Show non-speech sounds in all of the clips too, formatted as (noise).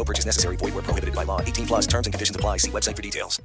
No purchase necessary. Void where prohibited by law. 18 plus terms and conditions apply. See website for details.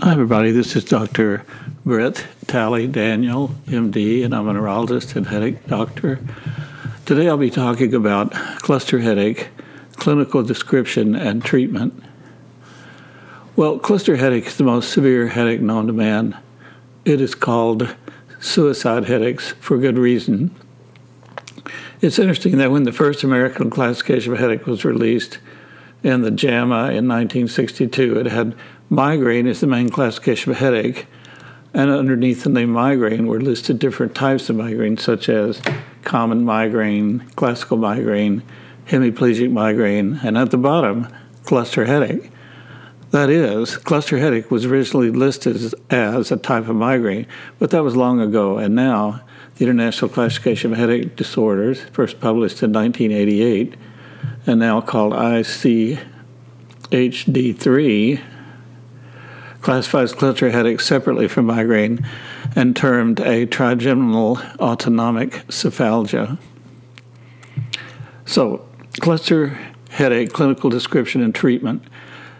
Hi, everybody. This is Dr. Brett Tally Daniel, MD, and I'm a neurologist and headache doctor. Today I'll be talking about cluster headache, clinical description, and treatment. Well, cluster headache is the most severe headache known to man. It is called suicide headaches for good reason. It's interesting that when the first American classification of headache was released in the JAMA in 1962, it had migraine as the main classification of headache, and underneath the name migraine were listed different types of migraine, such as common migraine, classical migraine, hemiplegic migraine, and at the bottom, cluster headache. That is, cluster headache was originally listed as, as a type of migraine, but that was long ago, and now the International Classification of Headache Disorders, first published in 1988, and now called ICHD3, classifies cluster headache separately from migraine and termed a trigeminal autonomic cephalgia. So, cluster headache clinical description and treatment.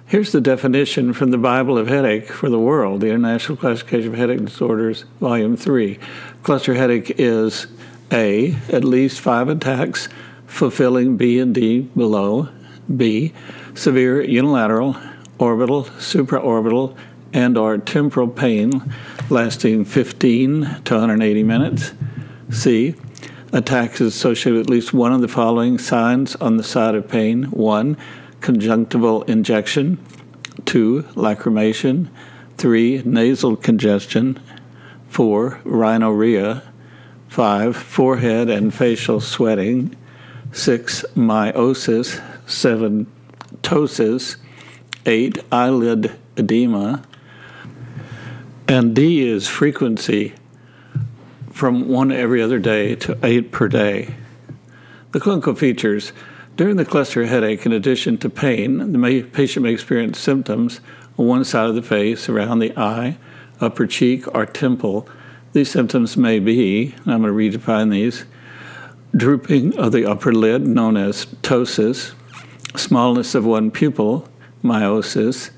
Here's the definition from the Bible of Headache for the World, the International Classification of Headache Disorders, Volume 3. Cluster headache is A, at least five attacks fulfilling B and D below, B, severe unilateral, orbital, supraorbital, and or temporal pain lasting 15 to 180 minutes. C. Attacks associated with at least one of the following signs on the side of pain. 1. Conjunctival injection. 2. Lacrimation. 3. Nasal congestion. 4. Rhinorrhea. 5. Forehead and facial sweating. 6. Miosis. 7. Ptosis. 8. Eyelid edema. And D is frequency from one every other day to eight per day. The clinical features during the cluster headache, in addition to pain, the patient may experience symptoms on one side of the face, around the eye, upper cheek, or temple. These symptoms may be, and I'm going to redefine these drooping of the upper lid, known as ptosis, smallness of one pupil, miosis,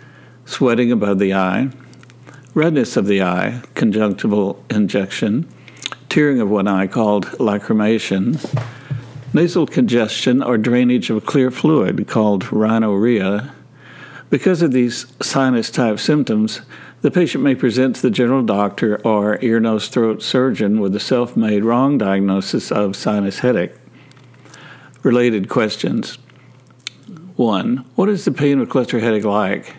sweating above the eye, redness of the eye, conjunctival injection, tearing of one eye called lacrimation, nasal congestion or drainage of clear fluid called rhinorrhea. Because of these sinus type symptoms, the patient may present to the general doctor or ear, nose, throat surgeon with a self made wrong diagnosis of sinus headache. Related questions 1. What is the pain of cluster headache like?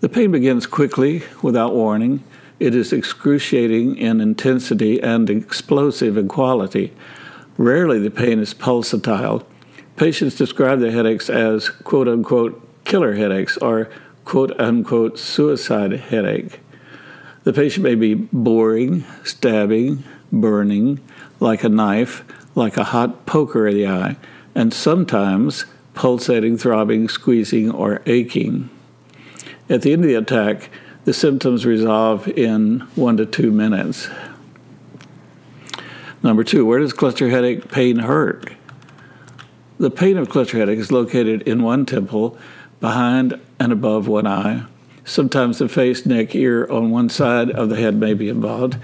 The pain begins quickly, without warning. It is excruciating in intensity and explosive in quality. Rarely the pain is pulsatile. Patients describe their headaches as quote unquote killer headaches or quote unquote suicide headache. The patient may be boring, stabbing, burning, like a knife, like a hot poker in the eye, and sometimes pulsating, throbbing, squeezing, or aching. At the end of the attack, the symptoms resolve in one to two minutes. Number two, where does cluster headache pain hurt? The pain of cluster headache is located in one temple, behind and above one eye. Sometimes the face, neck, ear on one side of the head may be involved.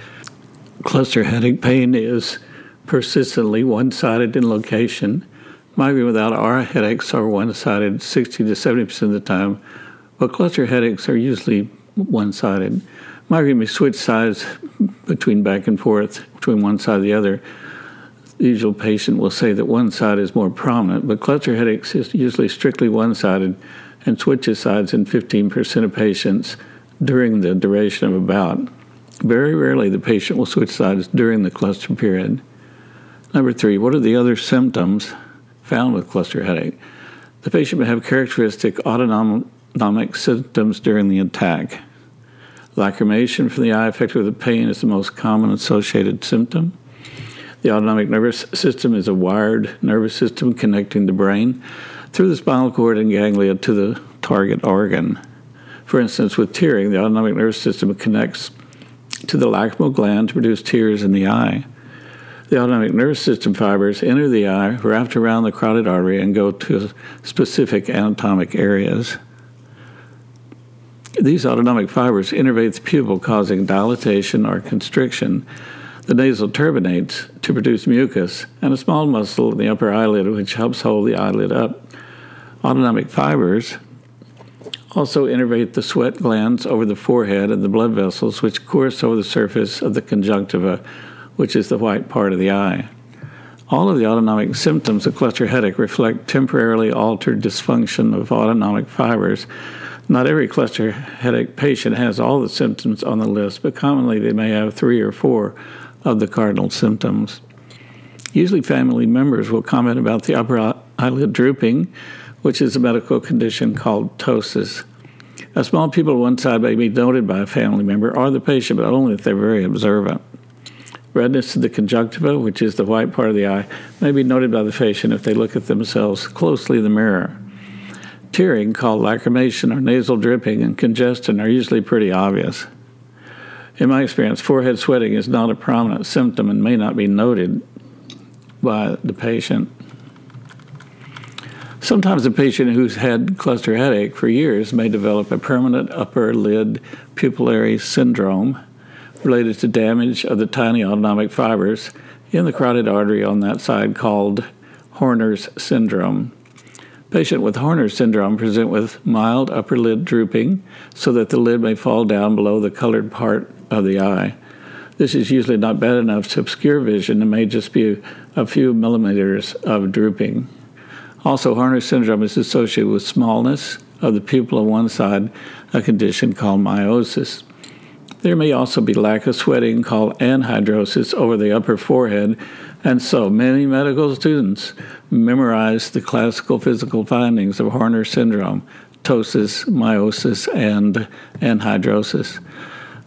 Cluster headache pain is persistently one sided in location. Migraine without aura headaches are one sided 60 to 70% of the time, but cluster headaches are usually one sided. Migraine may switch sides between back and forth between one side and the other. The usual patient will say that one side is more prominent, but cluster headaches is usually strictly one sided and switches sides in 15% of patients during the duration of a bout. Very rarely the patient will switch sides during the cluster period. Number three, what are the other symptoms found with cluster headache? The patient may have characteristic autonomic symptoms during the attack. Lacrimation from the eye affected with pain is the most common associated symptom. The autonomic nervous system is a wired nervous system connecting the brain through the spinal cord and ganglia to the target organ. For instance, with tearing, the autonomic nervous system connects to the lacrimal gland to produce tears in the eye. The autonomic nervous system fibers enter the eye, wrapped around the carotid artery, and go to specific anatomic areas. These autonomic fibers innervate the pupil, causing dilatation or constriction. The nasal turbinates to produce mucus, and a small muscle in the upper eyelid which helps hold the eyelid up. Autonomic fibers also innervate the sweat glands over the forehead and the blood vessels, which course over the surface of the conjunctiva, which is the white part of the eye. All of the autonomic symptoms of cluster headache reflect temporarily altered dysfunction of autonomic fibers. Not every cluster headache patient has all the symptoms on the list, but commonly they may have three or four of the cardinal symptoms. Usually, family members will comment about the upper eyelid drooping, which is a medical condition called ptosis. A small pupil on one side may be noted by a family member or the patient, but only if they're very observant. Redness of the conjunctiva, which is the white part of the eye, may be noted by the patient if they look at themselves closely in the mirror. Tearing, called lacrimation or nasal dripping, and congestion are usually pretty obvious. In my experience, forehead sweating is not a prominent symptom and may not be noted by the patient. Sometimes a patient who's had cluster headache for years may develop a permanent upper lid pupillary syndrome related to damage of the tiny autonomic fibers in the carotid artery on that side called Horner's syndrome. Patient with Horner's syndrome present with mild upper lid drooping so that the lid may fall down below the colored part of the eye. This is usually not bad enough to obscure vision and may just be a few millimeters of drooping. Also, Horner's syndrome is associated with smallness of the pupil on one side, a condition called miosis. There may also be lack of sweating called anhidrosis over the upper forehead, and so many medical students memorize the classical physical findings of Horner syndrome, ptosis, miosis, and anhidrosis.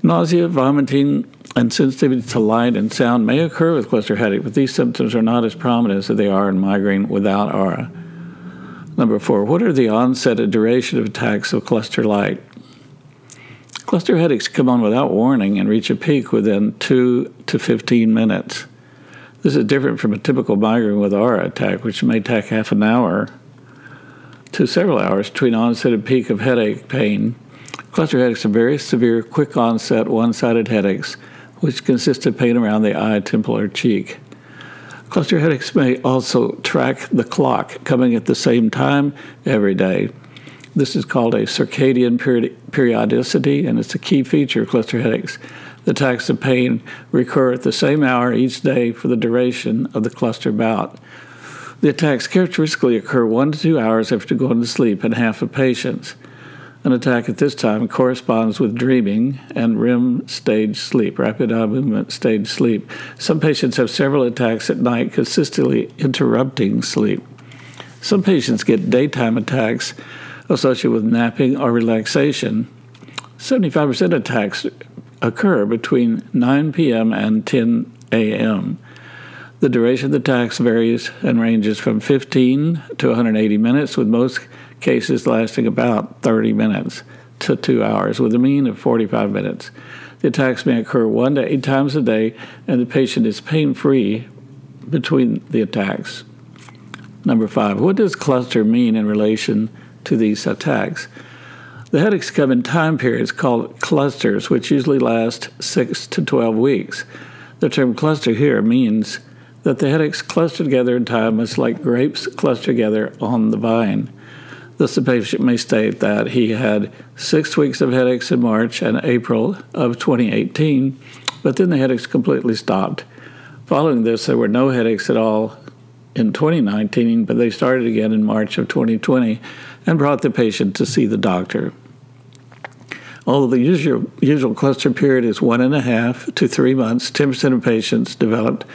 Nausea, vomiting, and sensitivity to light and sound may occur with cluster headache, but these symptoms are not as prominent as they are in migraine without aura. Number four, what are the onset and duration of attacks of cluster light? Cluster headaches come on without warning and reach a peak within 2 to 15 minutes. This is different from a typical migraine with aura attack, which may take half an hour to several hours between onset and peak of headache pain. Cluster headaches are very severe, quick onset, one sided headaches, which consist of pain around the eye, temple, or cheek. Cluster headaches may also track the clock coming at the same time every day. This is called a circadian periodicity, and it's a key feature of cluster headaches. The attacks of pain recur at the same hour each day for the duration of the cluster bout. The attacks characteristically occur one to two hours after going to sleep in half of patients. An attack at this time corresponds with dreaming and REM stage sleep, rapid eye movement stage sleep. Some patients have several attacks at night, consistently interrupting sleep. Some patients get daytime attacks associated with napping or relaxation. 75% of attacks occur between 9 p.m. and 10 a.m. The duration of the attacks varies and ranges from 15 to 180 minutes, with most cases lasting about 30 minutes to two hours, with a mean of 45 minutes. The attacks may occur one to eight times a day, and the patient is pain free between the attacks. Number five, what does cluster mean in relation to these attacks? The headaches come in time periods called clusters, which usually last 6 to 12 weeks. The term cluster here means that the headaches cluster together in time, much like grapes cluster together on the vine. Thus, the patient may state that he had six weeks of headaches in March and April of 2018, but then the headaches completely stopped. Following this, there were no headaches at all in 2019, but they started again in March of 2020 and brought the patient to see the doctor. Although the usual, usual cluster period is one and a half to three months, 10% of patients developed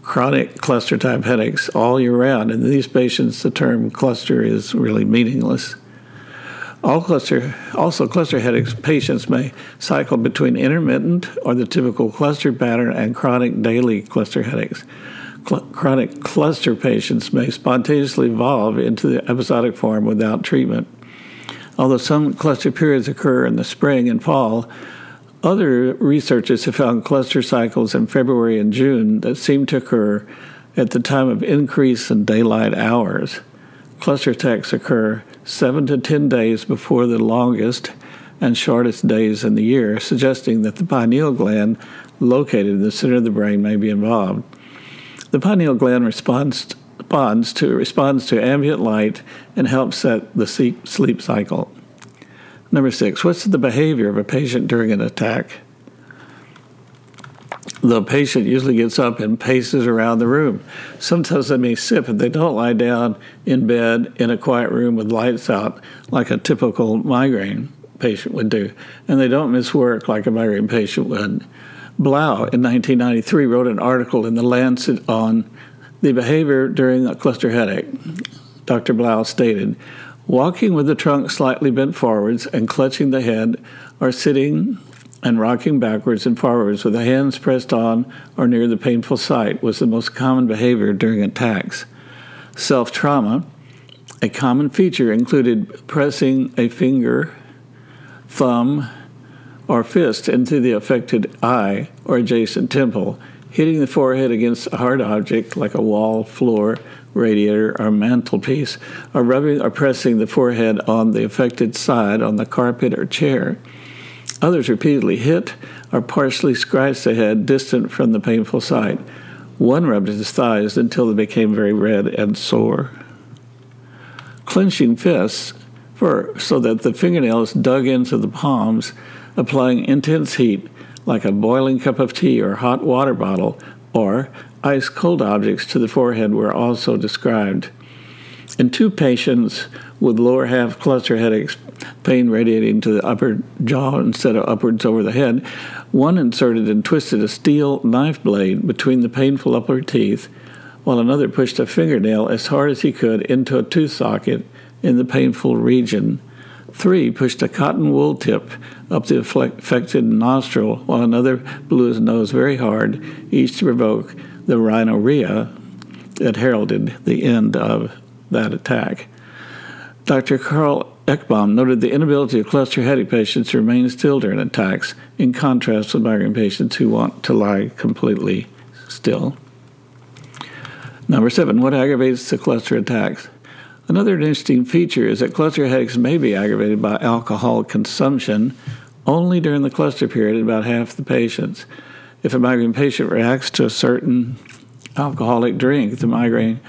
chronic cluster type headaches all year round. In these patients, the term cluster is really meaningless. All cluster, also cluster headaches patients may cycle between intermittent or the typical cluster pattern and chronic daily cluster headaches. Cl- chronic cluster patients may spontaneously evolve into the episodic form without treatment. Although some cluster periods occur in the spring and fall, other researchers have found cluster cycles in February and June that seem to occur at the time of increase in daylight hours. Cluster attacks occur 7 to 10 days before the longest and shortest days in the year, suggesting that the pineal gland located in the center of the brain may be involved. The pineal gland responds, responds, to, responds to ambient light and helps set the sleep cycle. Number six, what's the behavior of a patient during an attack? The patient usually gets up and paces around the room. Sometimes they may sip but they don't lie down in bed in a quiet room with lights out like a typical migraine patient would do. And they don't miss work like a migraine patient would. Blau in 1993 wrote an article in The Lancet on the behavior during a cluster headache. Dr. Blau stated, Walking with the trunk slightly bent forwards and clutching the head, or sitting and rocking backwards and forwards with the hands pressed on or near the painful site was the most common behavior during attacks. Self trauma, a common feature, included pressing a finger, thumb, or fist into the affected eye or adjacent temple, hitting the forehead against a hard object like a wall, floor, radiator or mantelpiece, or rubbing or pressing the forehead on the affected side on the carpet or chair. Others repeatedly hit or partially scratched the head distant from the painful site. One rubbed his thighs until they became very red and sore. Clenching fists for, so that the fingernails dug into the palms, applying intense heat like a boiling cup of tea or hot water bottle, or ice cold objects to the forehead were also described. In two patients with lower half cluster headaches, pain radiating to the upper jaw instead of upwards over the head, one inserted and twisted a steel knife blade between the painful upper teeth, while another pushed a fingernail as hard as he could into a tooth socket in the painful region. Three pushed a cotton wool tip up the affected nostril, while another blew his nose very hard, each to provoke the rhinorrhea that heralded the end of that attack. Dr. Carl Ekbom noted the inability of cluster headache patients to remain still during attacks, in contrast with migraine patients who want to lie completely still. Number seven, what aggravates the cluster attacks? Another interesting feature is that cluster headaches may be aggravated by alcohol consumption only during the cluster period in about half the patients. If a migraine patient reacts to a certain alcoholic drink, the migraine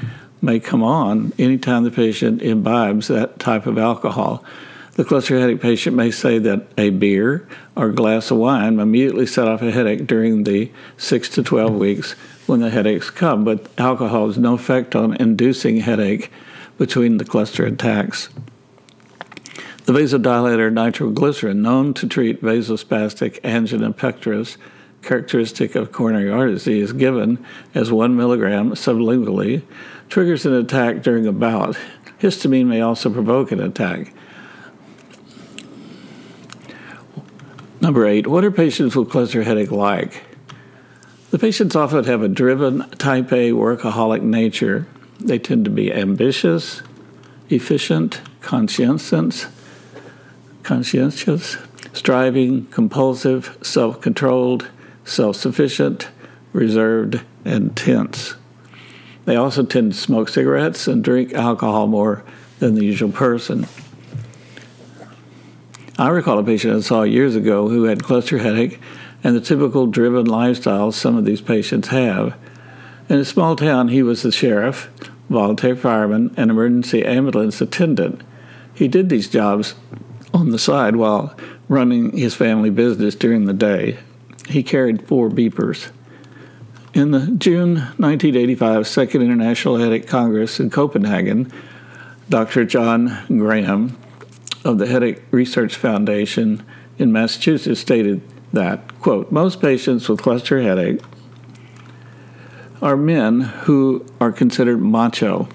may come on anytime the patient imbibes that type of alcohol. The cluster headache patient may say that a beer or glass of wine immediately set off a headache during the 6 to 12 weeks when the headaches come, but alcohol has no effect on inducing headache between the cluster attacks. The vasodilator nitroglycerin, known to treat vasospastic angina pectoris, characteristic of coronary artery disease given as 1 milligram sublingually triggers an attack during a bout. Histamine may also provoke an attack. Number eight, what are patients with cluster headache like? The patients often have a driven, type A workaholic nature. They tend to be ambitious, efficient, conscientious, conscientious, striving, compulsive, self controlled, self sufficient, reserved, and tense. They also tend to smoke cigarettes and drink alcohol more than the usual person. I recall a patient I saw years ago who had cluster headache and the typical driven lifestyle some of these patients have. In a small town, he was the sheriff, volunteer fireman, and emergency ambulance attendant. He did these jobs on the side while running his family business during the day. He carried four beepers. In the June 1985 Second International Headache Congress in Copenhagen, Dr. John Graham of the Headache Research Foundation in Massachusetts stated that, quote, most patients with cluster headache are men who are considered macho.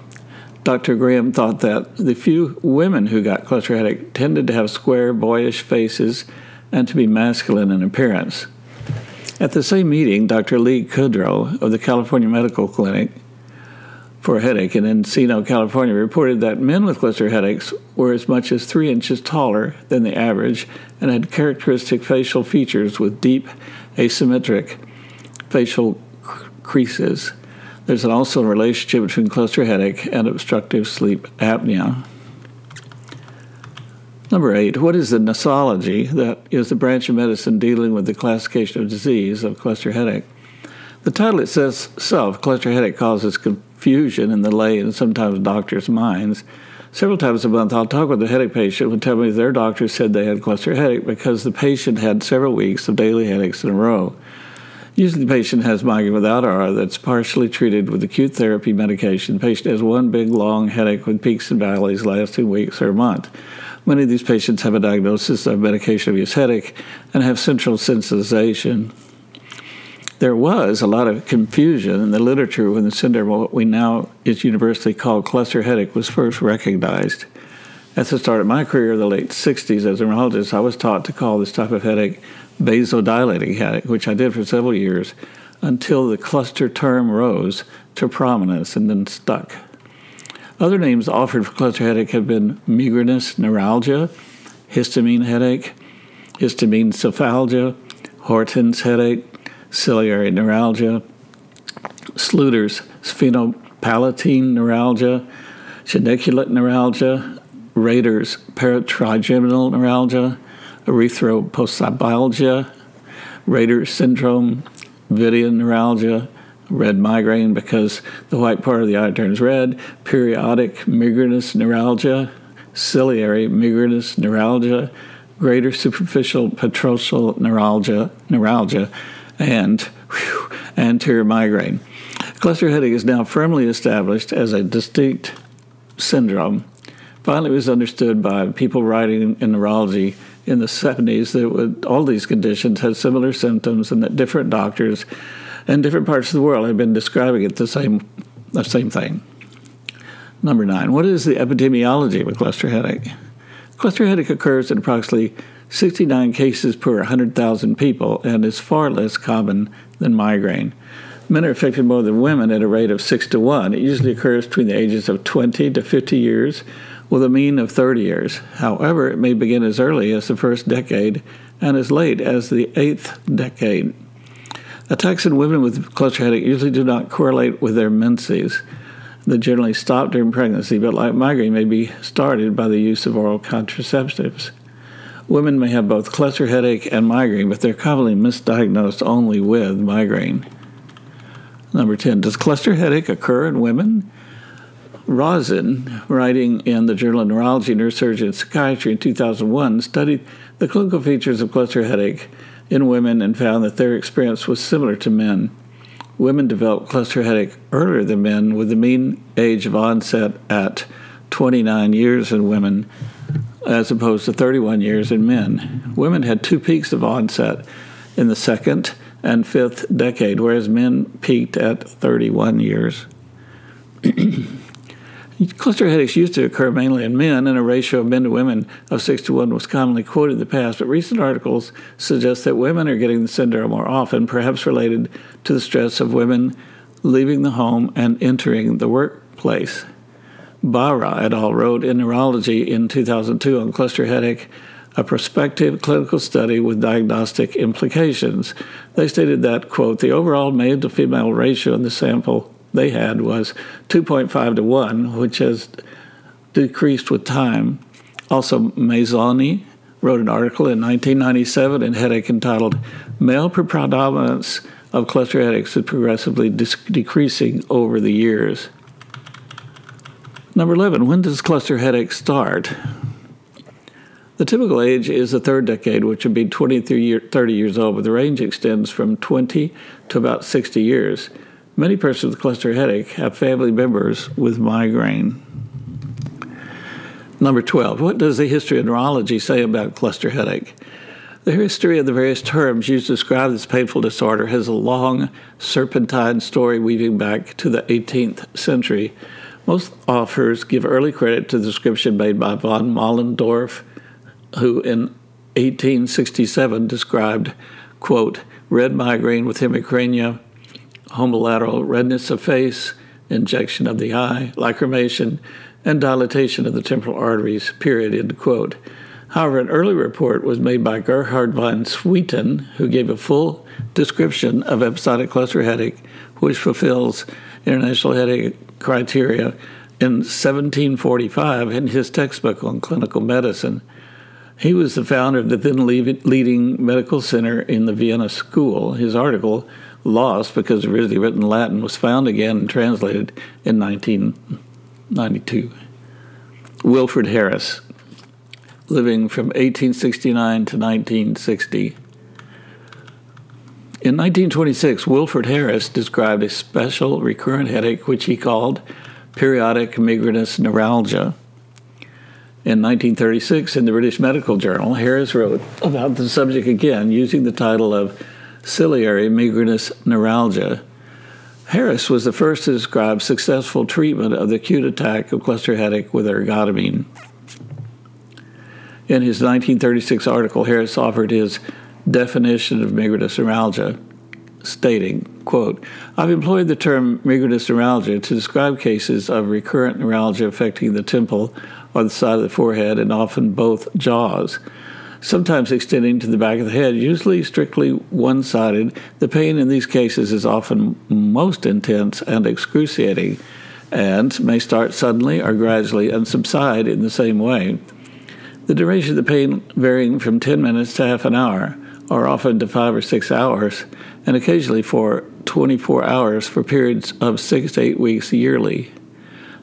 Dr. Graham thought that the few women who got cluster headache tended to have square, boyish faces and to be masculine in appearance. At the same meeting, Dr. Lee Kudrow of the California Medical Clinic for headache in Encino, California, reported that men with cluster headaches were as much as three inches taller than the average and had characteristic facial features with deep, asymmetric facial creases. There's also a relationship between cluster headache and obstructive sleep apnea. Number eight, what is the nosology? That is the branch of medicine dealing with the classification of disease of cluster headache. The title itself, cluster headache, causes confusion in the lay and sometimes doctors' minds. Several times a month, I'll talk with a headache patient who tell me their doctor said they had cluster headache because the patient had several weeks of daily headaches in a row. Usually, the patient has migraine without aura that's partially treated with acute therapy medication. The patient has one big, long headache with peaks and valleys lasting weeks or a month. Many of these patients have a diagnosis of medication abuse headache and have central sensitization. There was a lot of confusion in the literature when the syndrome, what we now is universally called cluster headache, was first recognized. At the start of my career in the late 60s as a neurologist, I was taught to call this type of headache vasodilating headache, which I did for several years until the cluster term rose to prominence and then stuck. Other names offered for cluster headache have been migrainous neuralgia, histamine headache, histamine cephalgia, Horton's headache, ciliary neuralgia, Sluder's sphenopalatine neuralgia, geniculate neuralgia, Raeder's paratrigeminal neuralgia, erythroprosopalgia, Raeder syndrome, Vidian neuralgia, red migraine because the white part of the eye turns red, periodic migrainous neuralgia, ciliary migrainous neuralgia, greater superficial petrosal neuralgia, neuralgia, and whew, anterior migraine. Cluster headache is now firmly established as a distinct syndrome. Finally, it was understood by people writing in neurology in the 70s that would, all these conditions had similar symptoms and that different doctors in different parts of the world have been describing it the same, the same thing. Number nine, what is the epidemiology of a cluster headache? Cluster headache occurs in approximately 69 cases per 100,000 people and is far less common than migraine. Men are affected more than women at a rate of 6 to 1. It usually occurs between the ages of 20 to 50 years with a mean of 30 years. However, it may begin as early as the first decade and as late as the eighth decade. Attacks in women with cluster headache usually do not correlate with their menses. They generally stop during pregnancy, but like migraine, may be started by the use of oral contraceptives. Women may have both cluster headache and migraine, but they're commonly misdiagnosed only with migraine. Number 10, does cluster headache occur in women? Rozen, writing in the Journal of Neurology, Neurosurgery, and Psychiatry in 2001, studied the clinical features of cluster headache in women and found that their experience was similar to men. Women develop cluster headache earlier than men, with the mean age of onset at 29 years in women, as opposed to 31 years in men. Women had two peaks of onset in the second and fifth decade, whereas men peaked at 31 years. (clears throat) Cluster headaches used to occur mainly in men, and a ratio of men to women of 6 to 1 was commonly quoted in the past, but recent articles suggest that women are getting the syndrome more often, perhaps related to the stress of women leaving the home and entering the workplace. Bahra et al. wrote in Neurology in 2002 on cluster headache a prospective clinical study with diagnostic implications. They stated that, quote, the overall male to female ratio in the sample they had was 2.5 to 1, which has decreased with time. Also, Manzoni wrote an article in 1997 in Headache entitled Male Predominance of Cluster Headaches is Progressively Decreasing Over the Years. Number 11, when does cluster headache start? The typical age is the third decade, which would be 20 to 30 years old, but the range extends from 20 to about 60 years. Many persons with cluster headache have family members with migraine. Number 12. What does the history of neurology say about cluster headache? The history of the various terms used to describe this painful disorder has a long serpentine story weaving back to the 18th century. Most authors give early credit to the description made by von Moellendorff, who in 1867 described, quote, red migraine with hemicrania, homolateral redness of face, injection of the eye, lacrimation, and dilatation of the temporal arteries, period, end quote. However, an early report was made by Gerhard von Swieten, who gave a full description of episodic cluster headache, which fulfills international headache criteria in 1745 in his textbook on clinical medicine. He was the founder of the then leading medical center in the Vienna School. His article, lost because originally written in Latin, was found again and translated in 1992. Wilfred Harris, living from 1869 to 1960. In 1926, Wilfred Harris described a special recurrent headache which he called periodic migrainous neuralgia. In 1936, in the British Medical Journal, Harris wrote about the subject again using the title of ciliary migrainous neuralgia. Harris was the first to describe successful treatment of the acute attack of cluster headache with ergotamine. In his 1936 article, Harris offered his definition of migrainous neuralgia, stating, quote, I've employed the term migrainous neuralgia to describe cases of recurrent neuralgia affecting the temple or the side of the forehead and often both jaws sometimes extending to the back of the head, usually strictly one sided. The pain in these cases is often most intense and excruciating and may start suddenly or gradually and subside in the same way. The duration of the pain varying from 10 minutes to half an hour, or often to five or six hours, and occasionally for 24 hours for periods of six to eight weeks yearly.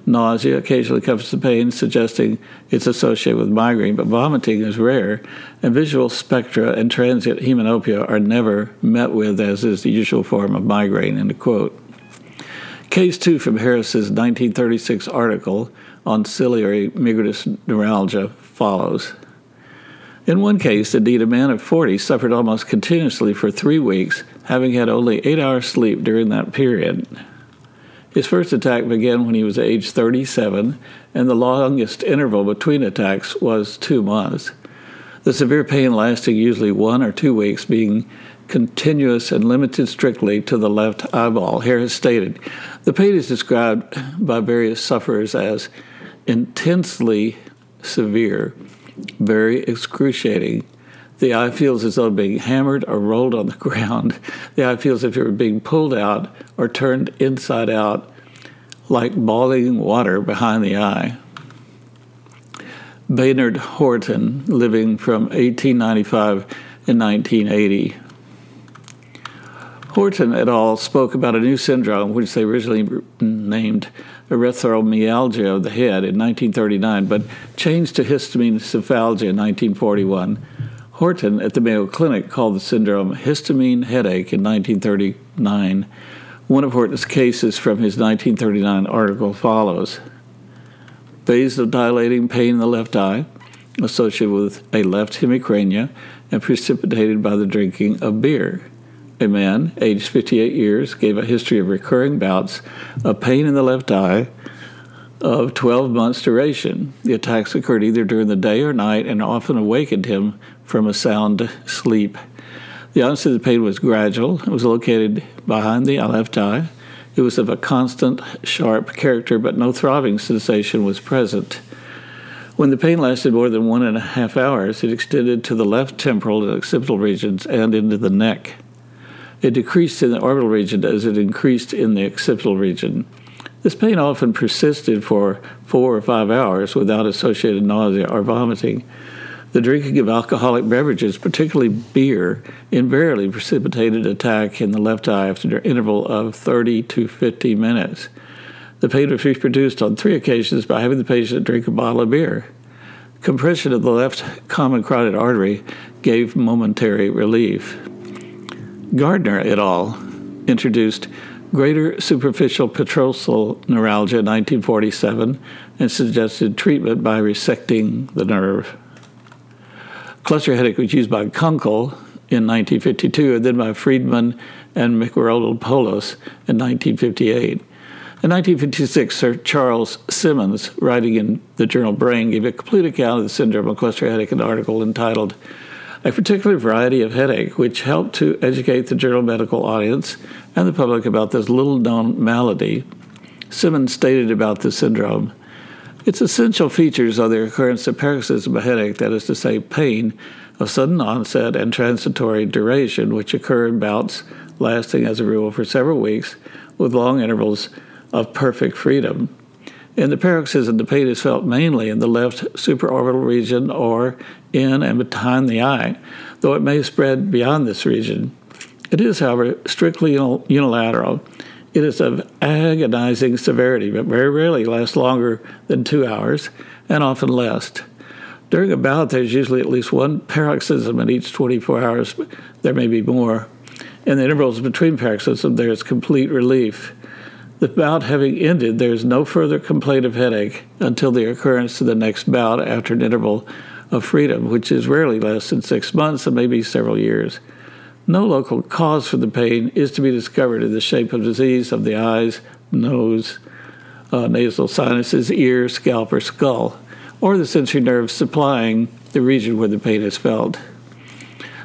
Nausea occasionally comes to pain, suggesting it's associated with migraine, but vomiting is rare, and visual spectra and transient hemianopia are never met with, as is the usual form of migraine. End quote. Case 2 from Harris's 1936 article on ciliary migrainous neuralgia follows. In one case, indeed, a man of 40 suffered almost continuously for three weeks, having had only eight hours sleep during that period. His first attack began when he was age 37, and the longest interval between attacks was two months. The severe pain lasting usually one or two weeks, being continuous and limited strictly to the left eyeball. Harris stated the pain is described by various sufferers as intensely severe, very excruciating. The eye feels as though being hammered or rolled on the (laughs) ground. The eye feels as if it were being pulled out or turned inside out like boiling water behind the eye. Bayard Horton, living from 1895 and 1980. Horton et al. spoke about a new syndrome, which they originally named erythromelalgia of the head in 1939, but changed to histamine cephalgia in 1941. Horton at the Mayo Clinic called the syndrome histamine headache in 1939. One of Horton's cases from his 1939 article follows vasodilating pain in the left eye associated with a left hemicrania and precipitated by the drinking of beer. A man, aged 58 years, gave a history of recurring bouts of pain in the left eye of 12 months' duration. The attacks occurred either during the day or night and often awakened him from a sound sleep. The onset of the pain was gradual. It was located behind the left eye. It was of a constant, sharp character, but no throbbing sensation was present. When the pain lasted more than one and a half hours, it extended to the left temporal and occipital regions and into the neck. It decreased in the orbital region as it increased in the occipital region. This pain often persisted for four or five hours without associated nausea or vomiting. The drinking of alcoholic beverages, particularly beer, invariably precipitated attack in the left eye after an interval of 30 to 50 minutes. The pain was reproduced on three occasions by having the patient drink a bottle of beer. Compression of the left common carotid artery gave momentary relief. Gardner et al. introduced greater superficial petrosal neuralgia in 1947 and suggested treatment by resecting the nerve. Cluster headache was used by Kunkel in 1952 and then by Friedman and Mikropoulos in 1958. In 1956, Sir Charles Symonds, writing in the journal Brain, gave a complete account of the syndrome of cluster headache in an article entitled A Particular Variety of Headache, which helped to educate the general medical audience and the public about this little known malady. Symonds stated about the syndrome its essential features are the occurrence of paroxysm of headache, that is to say, pain of sudden onset and transitory duration, which occur in bouts lasting as a rule for several weeks with long intervals of perfect freedom. In the paroxysm, the pain is felt mainly in the left supraorbital region or in and behind the eye, though it may spread beyond this region. It is, however, strictly unilateral. It is of agonizing severity, but very rarely lasts longer than two hours and often less. During a bout, there's usually at least one paroxysm in each 24 hours. There may be more. In the intervals between paroxysms, there is complete relief. The bout having ended, there is no further complaint of headache until the occurrence of the next bout after an interval of freedom, which is rarely less than six months and maybe several years. No local cause for the pain is to be discovered in the shape of disease of the eyes, nose, uh, nasal sinuses, ear, scalp, or skull, or the sensory nerves supplying the region where the pain is felt.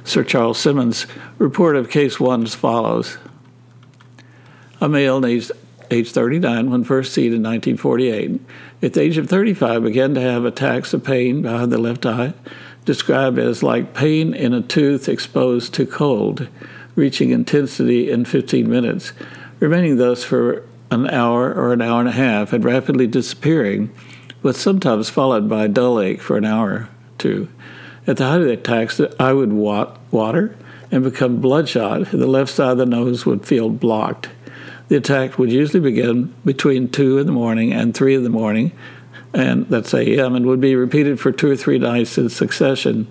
Sir Charles Symonds' report of case one as follows A male aged age 39 when first seen in 1948. At the age of 35, began to have attacks of pain behind the left eye, described as like pain in a tooth exposed to cold, reaching intensity in 15 minutes, remaining thus for an hour or an hour and a half and rapidly disappearing, but sometimes followed by a dull ache for an hour or two. At the height of the attacks, I would water and become bloodshot, the left side of the nose would feel blocked. The attack would usually begin between 2 in the morning and 3 in the morning, and that's a.m., and would be repeated for two or three nights in succession.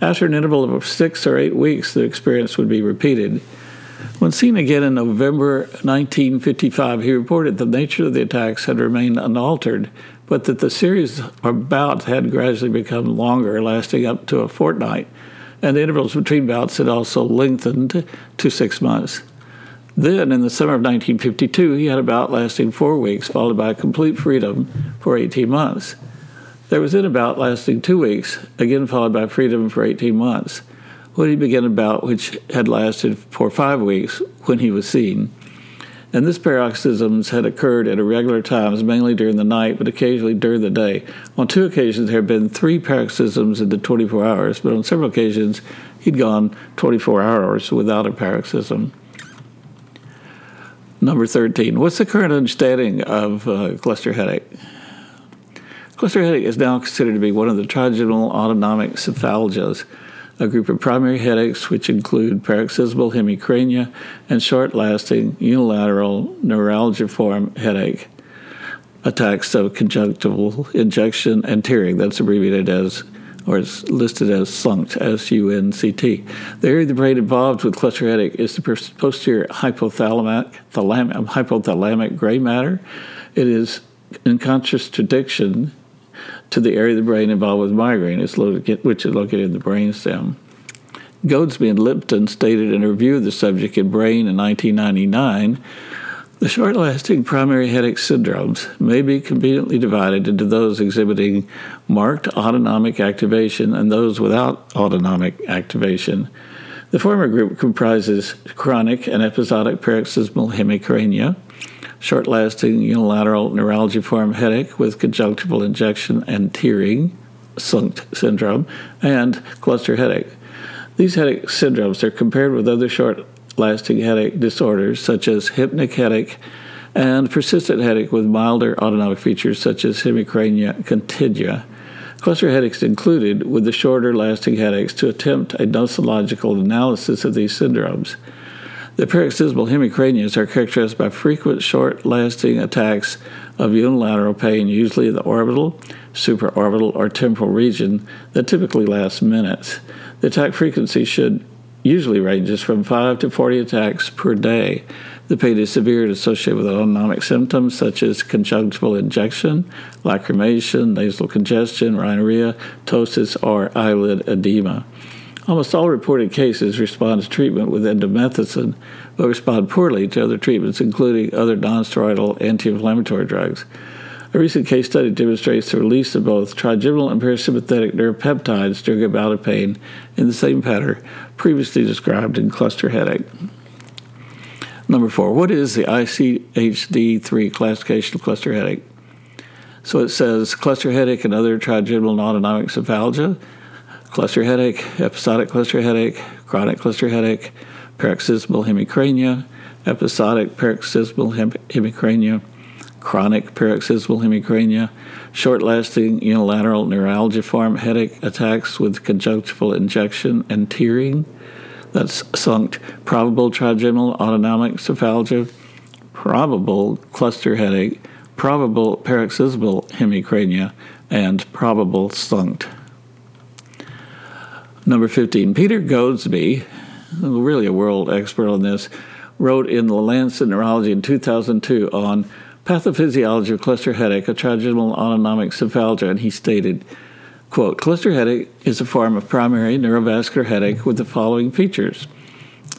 After an interval of six or eight weeks, the experience would be repeated. When seen again in November 1955, he reported the nature of the attacks had remained unaltered, but that the series of bouts had gradually become longer, lasting up to a fortnight, and the intervals between bouts had also lengthened to six months. Then, in the summer of 1952, he had a bout lasting four weeks, followed by complete freedom for 18 months. There was then a bout lasting two weeks, again followed by freedom for 18 months, when he began a bout which had lasted for five weeks when he was seen. And this paroxysms had occurred at irregular times, mainly during the night, but occasionally during the day. On two occasions, there had been three paroxysms in the 24 hours, but on several occasions, he'd gone 24 hours without a paroxysm. Number 13. What's the current understanding of uh, cluster headache? Cluster headache is now considered to be one of the trigeminal autonomic cephalgias, a group of primary headaches which include paroxysmal hemicrania and short lasting unilateral neuralgiform headache attacks of conjunctival injection and tearing. That's abbreviated as or is listed as SUNCT, S-U-N-C-T. The area of the brain involved with cluster headache is the posterior hypothalamic, thalamic, um, hypothalamic gray matter. It is in contradiction to the area of the brain involved with migraine, which is located in the brainstem. Goadsby and Lipton stated in a review of the subject in Brain in 1999 the short lasting primary headache syndromes may be conveniently divided into those exhibiting marked autonomic activation and those without autonomic activation. The former group comprises chronic and episodic paroxysmal hemicrania, short lasting unilateral neuralgiform headache with conjunctival injection and tearing, SUNCT syndrome, and cluster headache. These headache syndromes are compared with other short lasting headache disorders such as hypnic headache and persistent headache with milder autonomic features such as hemicrania continua. Cluster headaches included with the shorter lasting headaches to attempt a nosological analysis of these syndromes. The paroxysmal hemicranias are characterized by frequent short lasting attacks of unilateral pain, usually in the orbital, supraorbital, or temporal region, that typically lasts minutes. The attack frequency should usually ranges from 5 to 40 attacks per day. The pain is severe and associated with autonomic symptoms such as conjunctival injection, lacrimation, nasal congestion, rhinorrhea, ptosis, or eyelid edema. Almost all reported cases respond to treatment with indomethacin, but respond poorly to other treatments, including other nonsteroidal anti-inflammatory drugs. A recent case study demonstrates the release of both trigeminal and parasympathetic neuropeptides during a bout of pain in the same pattern previously described in cluster headache. Number four, what is the ICHD 3 classification of cluster headache? So it says cluster headache and other trigeminal autonomic cephalgia, cluster headache, episodic cluster headache, chronic cluster headache, paroxysmal hemicrania, episodic paroxysmal hem- hemicrania, chronic paroxysmal hemicrania, short lasting unilateral neuralgiform headache attacks with conjunctival injection and tearing. That's SUNCT, probable trigeminal autonomic cephalgia, probable cluster headache, probable paroxysmal hemicrania, and probable SUNCT. Number 15, Peter Goadsby, really a world expert on this, wrote in the Lancet Neurology in 2002 on pathophysiology of cluster headache, a trigeminal autonomic cephalgia, and he stated, quote, cluster headache is a form of primary neurovascular headache with the following features.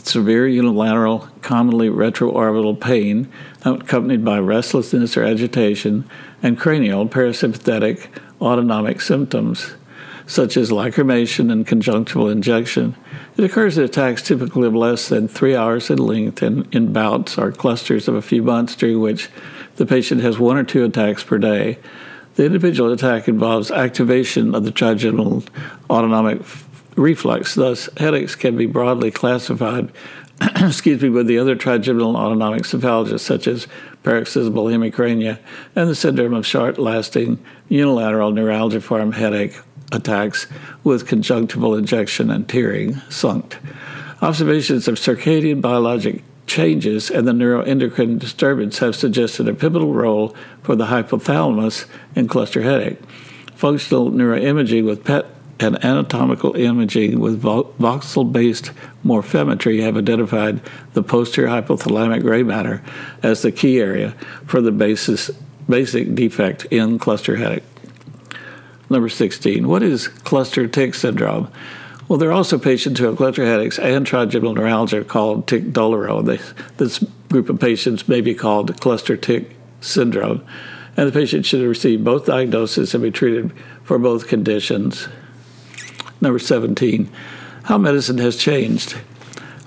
Severe unilateral, commonly retroorbital pain, accompanied by restlessness or agitation, and cranial parasympathetic autonomic symptoms such as lacrimation and conjunctival injection. It occurs in attacks typically of less than three hours in length and in bouts or clusters of a few months during which the patient has one or two attacks per day. The individual attack involves activation of the trigeminal autonomic reflex. Thus, headaches can be broadly classified (clears throat) excuse me, with the other trigeminal autonomic cephalgia, such as paroxysmal hemicrania and the syndrome of short lasting unilateral neuralgiform headache attacks with conjunctival injection and tearing, SUNCT. Observations of circadian biologic changes and the neuroendocrine disturbance have suggested a pivotal role for the hypothalamus in cluster headache. Functional neuroimaging with PET and anatomical imaging with voxel based morphometry have identified the posterior hypothalamic gray matter as the key area for the basis, basic defect in cluster headache. Number 16. What is cluster tic syndrome? Well, there are also patients who have cluster headaches and trigeminal neuralgia called tic douloureux. this group of patients may be called cluster tic syndrome, and the patient should receive both diagnoses and be treated for both conditions. Number 17. How medicine has changed.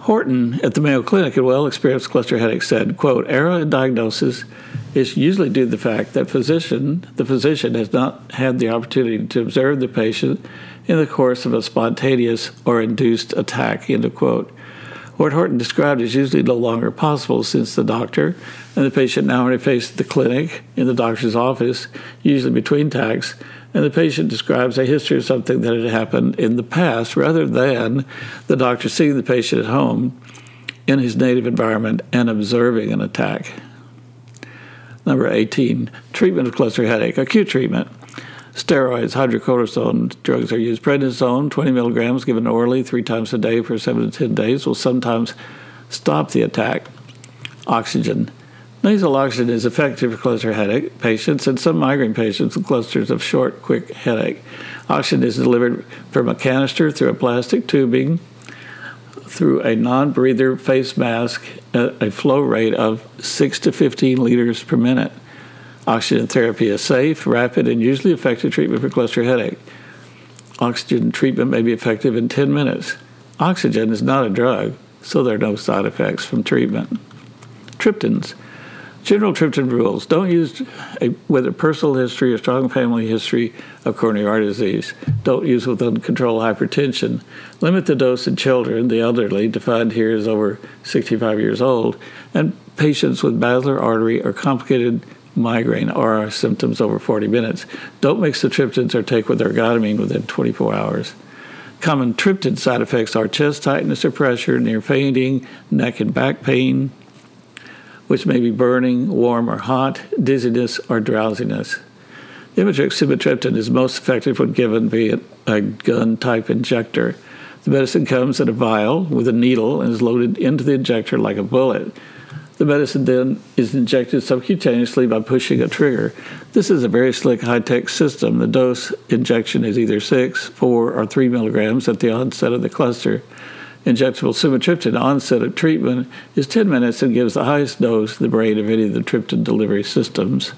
Horton at the Mayo Clinic, a well experienced cluster headache, said, quote, error in diagnosis is usually due to the fact that physician, the physician has not had the opportunity to observe the patient in the course of a spontaneous or induced attack, end of quote. What Horton described is usually no longer possible since the doctor and the patient now interface at the clinic, in the doctor's office, usually between attacks, and the patient describes a history of something that had happened in the past rather than the doctor seeing the patient at home in his native environment and observing an attack. Number 18, treatment of cluster headache, acute treatment. Steroids, hydrocortisone drugs are used. Prednisone, 20 milligrams given orally three times a day for seven to 10 days, will sometimes stop the attack. Oxygen. Nasal oxygen is effective for cluster headache patients and some migraine patients with clusters of short, quick headache. Oxygen is delivered from a canister through a plastic tubing through a non breather face mask at a flow rate of 6 to 15 liters per minute. Oxygen therapy is safe, rapid, and usually effective treatment for cluster headache. Oxygen treatment may be effective in 10 minutes. Oxygen is not a drug, so there are no side effects from treatment. Triptans. General triptan rules don't use a, with a personal history or strong family history of coronary artery disease. Don't use with uncontrolled hypertension. Limit the dose in children, the elderly, defined here as over 65 years old, and patients with basilar artery or complicated migraine or symptoms over 40 minutes. Don't mix the triptans or take with ergotamine within 24 hours. Common triptan side effects are chest tightness or pressure, near fainting, neck and back pain, which may be burning, warm, or hot, dizziness, or drowsiness. Imitrex sumatriptan is most effective when given via a gun type injector. The medicine comes in a vial with a needle and is loaded into the injector like a bullet. The medicine then is injected subcutaneously by pushing a trigger. This is a very slick high tech system. The dose injection is either 6, 4, or 3 milligrams at the onset of the cluster injectable sumatriptan onset of treatment is 10 minutes and gives the highest dose to the brain of any of the triptan delivery systems.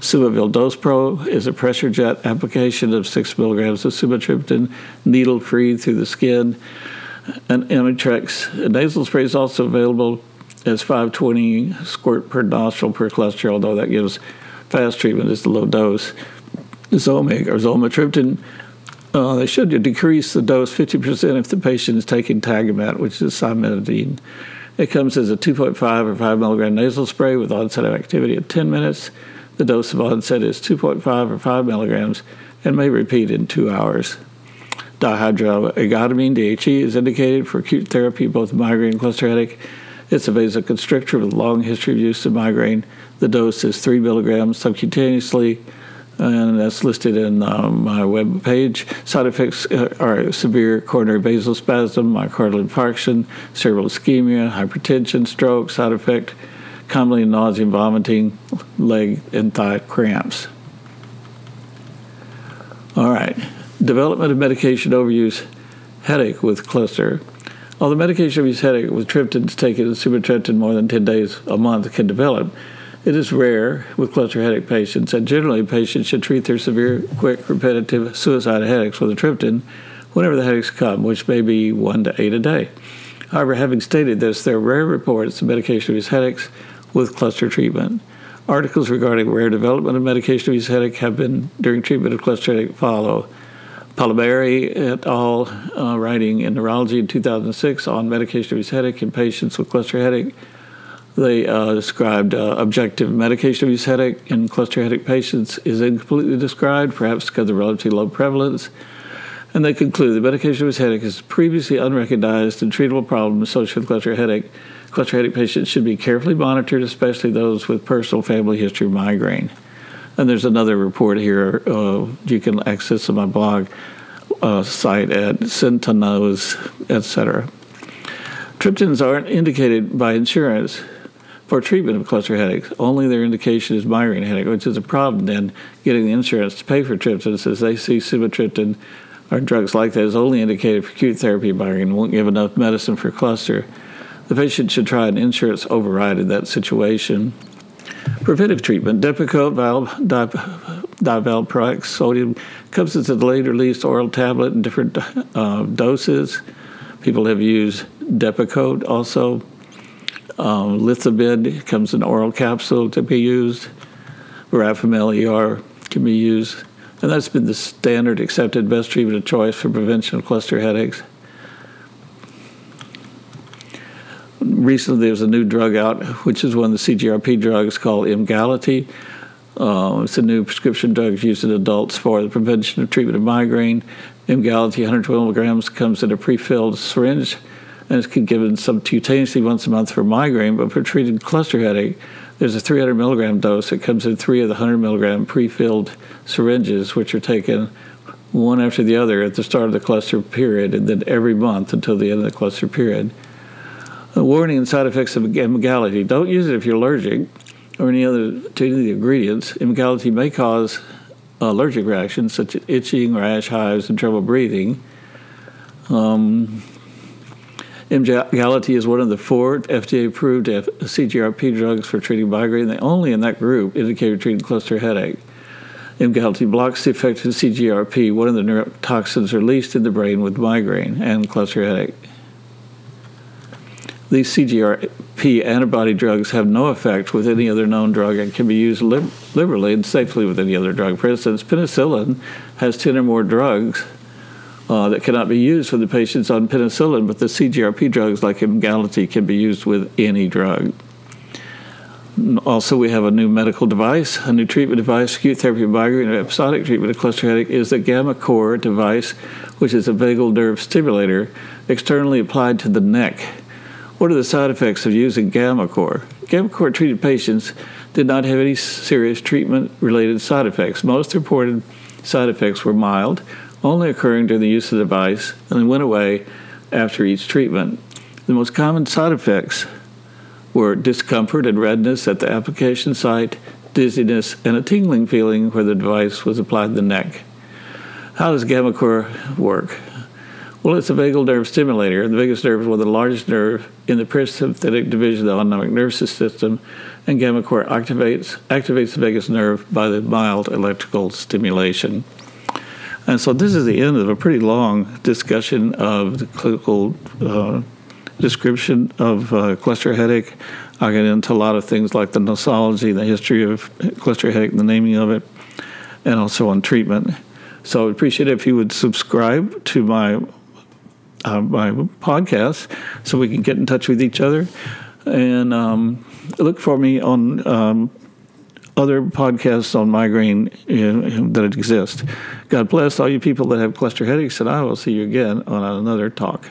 Sumavel DosePro is a pressure jet application of 6 milligrams of sumatriptan, needle free through the skin. And Imitrex nasal spray is also available as 520 squirt per nostril per cholesterol, although that gives fast treatment as the low dose. Zomig or zolmitriptan uh, they should decrease the dose 50% if the patient is taking Tagamet, which is cimetidine. It comes as a 2.5 or 5 milligram nasal spray with onset of activity at 10 minutes. The dose of onset is 2.5 or 5 milligrams and may repeat in two hours. Dihydroergotamine, DHE, is indicated for acute therapy both migraine and cluster headache. It's a vasoconstrictor with a long history of use of migraine. The dose is 3 milligrams subcutaneously and that's listed in um, my web page. Side effects uh, are severe coronary vasospasm, myocardial infarction, cerebral ischemia, hypertension, stroke. Side effect commonly nausea and vomiting, leg and thigh cramps. All right, development of medication overuse headache with cluster. Although the medication overuse headache with triptan triptans taken and sumatriptan more than 10 days a month can develop, it is rare with cluster headache patients, and generally patients should treat their severe, quick, repetitive suicide headaches with a triptan whenever the headaches come, which may be one to eight a day. However, having stated this, there are rare reports of medication-induced headaches with cluster treatment. Articles regarding rare development of medication-induced headache have been during treatment of cluster headache follow. Paemeleire et al. Uh, writing in Neurology in 2006 on medication-induced headache in patients with cluster headache they uh, described uh, objective medication use headache in cluster headache patients is incompletely described, perhaps because of the relatively low prevalence. And they conclude that medication use headache is a previously unrecognized and treatable problem associated with cluster headache. Cluster headache patients should be carefully monitored, especially those with personal family history of migraine. And there's another report here uh, you can access on my blog uh, site at Centenos, etc. Triptans aren't indicated by insurance for treatment of cluster headaches. Only their indication is migraine headache, which is a problem then getting the insurance to pay for triptans as they see sumatriptan or drugs like that is only indicated for acute therapy of migraine, won't give enough medicine for cluster. The patient should try an insurance override in that situation. Preventive treatment, Depakote, valve, divalproex, sodium, comes as a delayed release oral tablet in different uh, doses. People have used Depakote also. Um, comes in oral capsule to be used. Verapamil ER can be used. And that's been the standard accepted best treatment of choice for prevention of cluster headaches. Recently, there's a new drug out, which is one of the CGRP drugs called Emgality. Uh, it's a new prescription drug used in adults for the prevention of treatment of migraine. Emgality, 112 milligrams, comes in a pre-filled syringe and it's given subcutaneously once a month for migraine, but for treating cluster headache, there's a 300 milligram dose. It comes in three of the 100 milligram pre-filled syringes, which are taken one after the other at the start of the cluster period, and then every month until the end of the cluster period. A warning and side effects of Emgality: don't use it if you're allergic or any other to any of the ingredients. Emgality may cause allergic reactions such as itching, rash, hives, and trouble breathing. Um, Emgality is one of the four FDA-approved CGRP drugs for treating migraine. The only in that group indicated treating cluster headache. Emgality blocks the effect of CGRP, one of the neurotoxins released in the brain with migraine and cluster headache. These CGRP antibody drugs have no effect with any other known drug and can be used lib- liberally and safely with any other drug. For instance, penicillin has 10 or more drugs uh, that cannot be used for the patients on penicillin, but the CGRP drugs like Emgality can be used with any drug. Also, we have a new medical device, a new treatment device, acute therapy of migraine and episodic treatment of cluster headache is the gammaCore device, which is a vagal nerve stimulator externally applied to the neck. What are the side effects of using gammaCore? gammaCore treated patients did not have any serious treatment related side effects. Most reported side effects were mild, only occurring during the use of the device, and then went away after each treatment. The most common side effects were discomfort and redness at the application site, dizziness, and a tingling feeling where the device was applied to the neck. How does gammaCore work? Well, it's a vagal nerve stimulator. The vagus nerve is one of the largest nerve in the parasympathetic division of the autonomic nervous system, and gammaCore activates activates the vagus nerve by the mild electrical stimulation. And so this is the end of a pretty long discussion of the clinical uh, description of uh, cluster headache. I'll get into a lot of things like the nosology, the history of cluster headache, the naming of it, and also on treatment. So I'd appreciate it if you would subscribe to my uh, my podcast so we can get in touch with each other. And um, look for me on um, other podcasts on migraine uh, that exist. God bless all you people that have cluster headaches, and I will see you again on another talk.